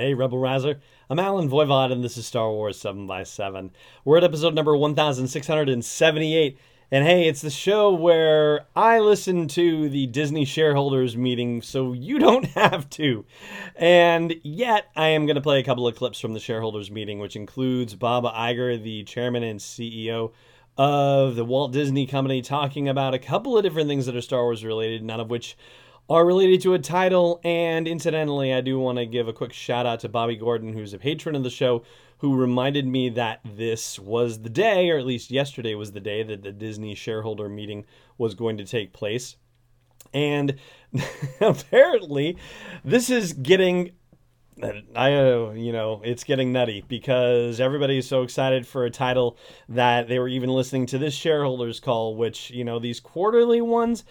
Hey, Rebel Rouser. I'm Allen Voivod, and this is Star Wars 7 by 7 We're at episode number 1678. And hey, it's the show where I listen to the Disney shareholders meeting so you don't have to. And yet, I am going to play a couple of clips from the shareholders meeting, which includes Bob Iger, the chairman and CEO of the Walt Disney Company, talking about a couple of different things that are Star Wars related, none of which are related to a title. And incidentally, I do want to give a quick shout out to Bobby Gordon, who's a patron of the show, who reminded me that this was the day, or at least yesterday was the day, that the Disney shareholder meeting was going to take place. And apparently, this is getting I uh, you know it's getting nutty because everybody is so excited for a title that they were even listening to this shareholders call, which you know these quarterly ones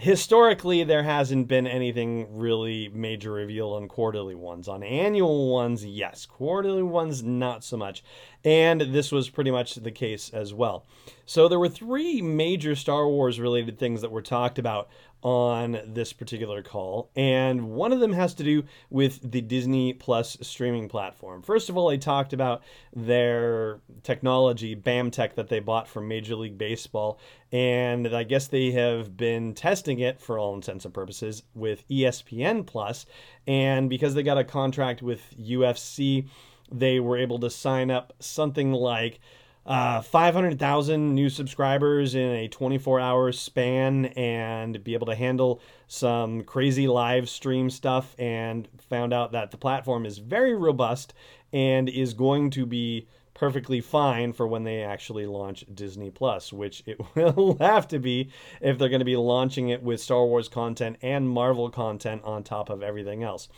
historically there hasn't been anything really major reveal on quarterly ones. On annual ones yes. Quarterly ones not so much. And this was pretty much the case as well. So there were three major star wars related things that were talked about on this particular call, and one of them has to do with the Disney Plus streaming platform. First of all, they talked about their technology, BAMTech, that they bought from Major League Baseball, and I guess they have been testing it for all intents and purposes with ESPN Plus, and because they got a contract with UFC, they were able to sign up something like uh, 500,000 new subscribers in a 24 hour span and be able to handle some crazy live stream stuff and found out that the platform is very robust and is going to be perfectly fine for when they actually launch Disney Plus, which it will have to be if they're going to be launching it with Star Wars content and Marvel content on top of everything else.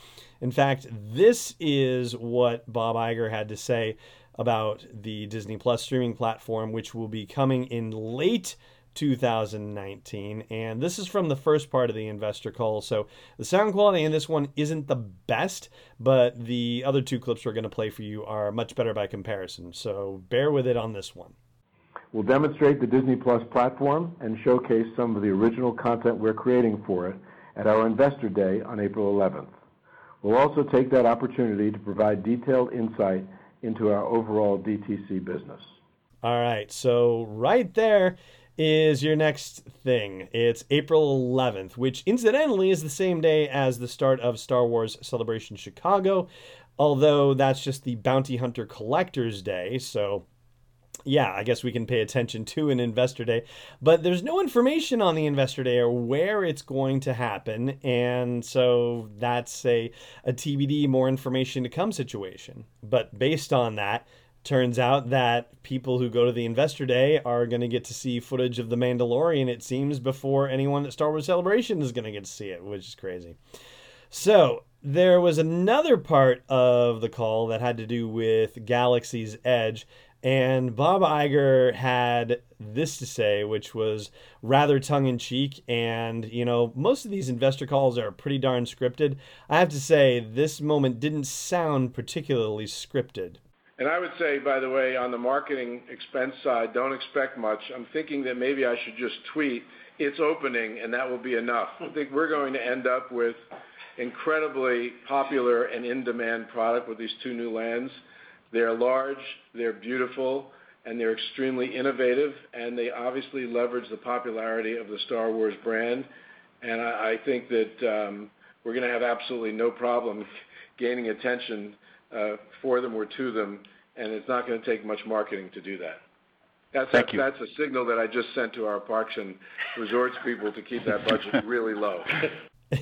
In fact, this is what Bob Iger had to say about the Disney Plus streaming platform, which will be coming in late 2019. And this is from the first part of the investor call. So the sound quality in this one isn't the best, but the other two clips we're going to play for you are much better by comparison. So bear with it on this one. We'll demonstrate the Disney Plus platform and showcase some of the original content we're creating for it at our Investor Day on April 11th. We'll also take that opportunity to provide detailed insight into our overall DTC business. All right, so right there is your next thing. It's April 11th, which incidentally is the same day as the start of Star Wars Celebration Chicago, although that's just the Bounty Hunter Collector's Day, so yeah, I guess we can pay attention to an investor day, but there's no information on the investor day or where it's going to happen, and so that's a a TBD, more information to come situation. But based on that, turns out that people who go to the investor day are going to get to see footage of the Mandalorian. It seems before anyone at Star Wars Celebration is going to get to see it, which is crazy. So there was another part of the call that had to do with Galaxy's Edge and Bob Iger had this to say, which was rather tongue in cheek. And, you know, most of these investor calls are pretty darn scripted. I have to say, this moment didn't sound particularly scripted. And I would say, by the way, on the marketing expense side, don't expect much. I'm thinking that maybe I should just tweet, it's opening, and that will be enough. I think we're going to end up with incredibly popular and in demand product with these two new lands they're large, they're beautiful, and they're extremely innovative, and they obviously leverage the popularity of the Star Wars brand. And I, think that um, we're going to have absolutely no problem gaining attention Uh, for them or to them, and it's not going to take much marketing to do that. That's Thank a, you. That's a signal that I just sent to our parks and resorts people to keep that budget really low.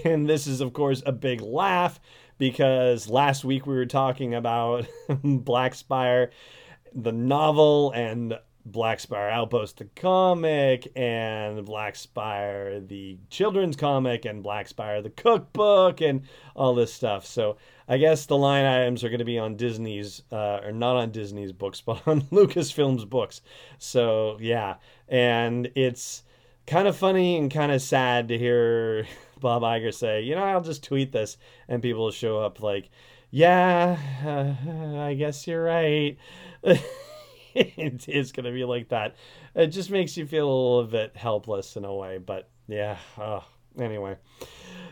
and this is, of course, a big laugh because last week we were talking about Black Spire, the novel, and Black Spire Outpost, the comic, and Black Spire, the children's comic, and Black Spire, the cookbook, and all this stuff. So I guess the line items are going to be on Disney's, uh, or not on Disney's books, but on Lucasfilm's books. So yeah, and it's kind of funny and kind of sad to hear Bob Iger say, you know, I'll just tweet this, and people will show up like, yeah, uh, I guess you're right. It is going to be like that. It just makes you feel a little bit helpless in a way, but yeah. Oh, anyway.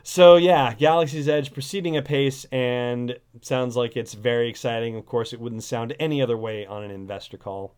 So yeah, Galaxy's Edge proceeding apace and sounds like it's very exciting. Of course, it wouldn't sound any other way on an investor call.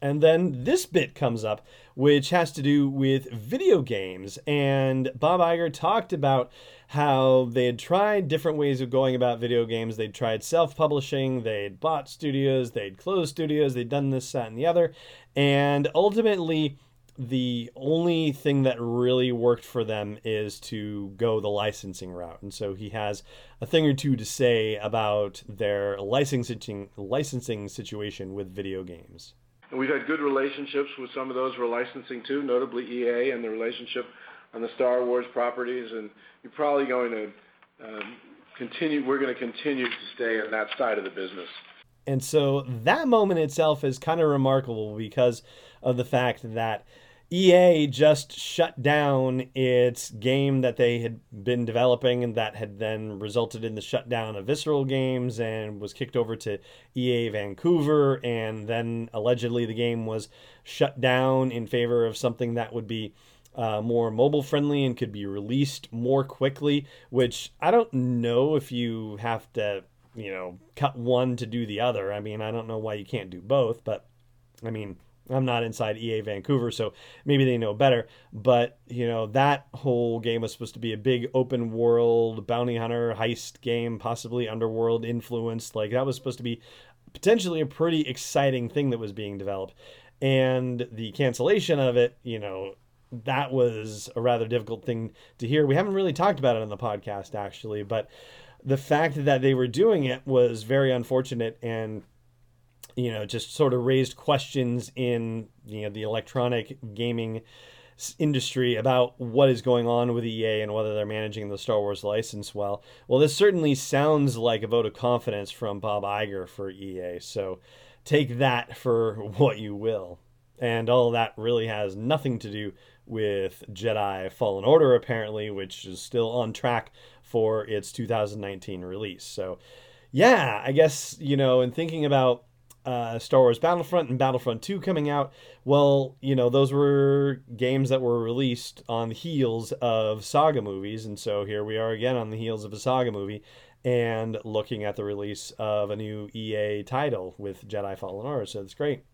And then this bit comes up, which has to do with video games. And Bob Iger talked about how they had tried different ways of going about video games. They'd tried self publishing, they'd bought studios, they'd closed studios, they'd done this, that, and the other. And ultimately, the only thing that really worked for them is to go the licensing route. And so he has a thing or two to say about their licensing licensing situation with video games. And we've had good relationships with some of those we're licensing to, notably EA and the relationship on the Star Wars properties. And you're probably going to um, continue. We're going to continue to stay on that side of the business. And so that moment itself is kind of remarkable because of the fact that EA just shut down its game that they had been developing and that had then resulted in the shutdown of Visceral Games and was kicked over to EA Vancouver. And then allegedly the game was shut down in favor of something that would be uh, more mobile friendly and could be released more quickly, which I don't know if you have to, you know, cut one to do the other. I mean, I don't know why you can't do both, but I mean, I'm not inside EA Vancouver, so maybe they know better. But, you know, that whole game was supposed to be a big open world bounty hunter heist game, possibly underworld influenced. Like, that was supposed to be potentially a pretty exciting thing that was being developed. And the cancellation of it, you know, that was a rather difficult thing to hear. We haven't really talked about it on the podcast, actually, but the fact that they were doing it was very unfortunate and you know, just sort of raised questions in you know the electronic gaming industry about what is going on with EA and whether they're managing the Star Wars license well. Well, this certainly sounds like a vote of confidence from Bob Iger for EA. So take that for what you will. And all that really has nothing to do with Jedi Fallen Order, apparently, which is still on track for its 2019 release. So, yeah, I guess, you know, in thinking about uh, Star Wars Battlefront and Battlefront 2 coming out, well, you know, those were games that were released on the heels of saga movies. And so here we are again on the heels of a saga movie and looking at the release of a new EA title with Jedi Fallen Order. So it's great.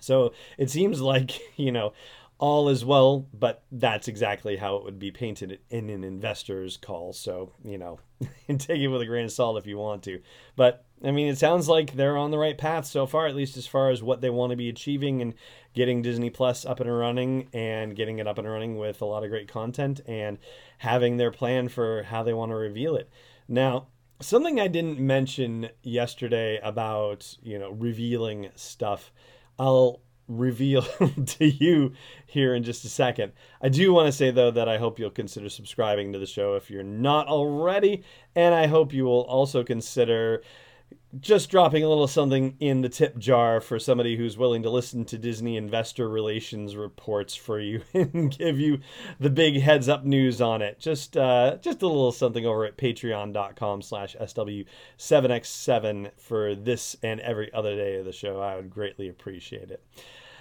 So it seems like, you know, all is well, but that's exactly how it would be painted in an investor's call. So, you know, take it with a grain of salt if you want to. But, I mean, it sounds like they're on the right path so far, at least as far as what they want to be achieving and getting Disney Plus up and running and getting it up and running with a lot of great content and having their plan for how they want to reveal it. Now, something I didn't mention yesterday about, you know, revealing stuff. I'll reveal to you here in just a second. I do want to say, though, that I hope you'll consider subscribing to the show if you're not already, and I hope you will also consider just dropping a little something in the tip jar for somebody who's willing to listen to Disney investor relations reports for you and give you the big heads up news on it. Just uh, just a little something over at patreon.com slash SW7X7 for this and every other day of the show. I would greatly appreciate it.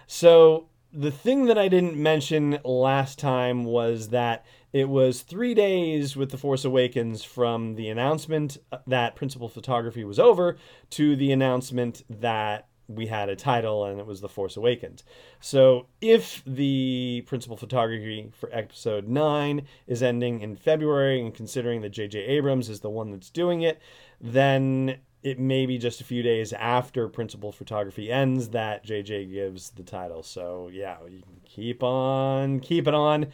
So the thing that I didn't mention last time was that it was three days with The Force Awakens from the announcement that principal photography was over to the announcement that we had a title and it was The Force Awakens. So if the principal photography for episode 9 is ending in February and considering that J.J. Abrams is the one that's doing it, then it may be just a few days after principal photography ends that JJ gives the title. So yeah, you can keep on keep it on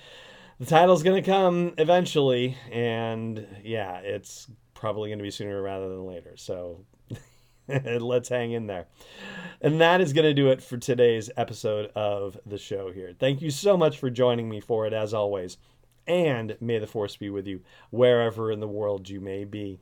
the title's to come eventually, and yeah, it's probably to be sooner rather than later. So let's hang in there. And that is to do it for today's episode of the show here. Thank you so much for joining me for it, as always. And may the force be with you wherever in the world you may be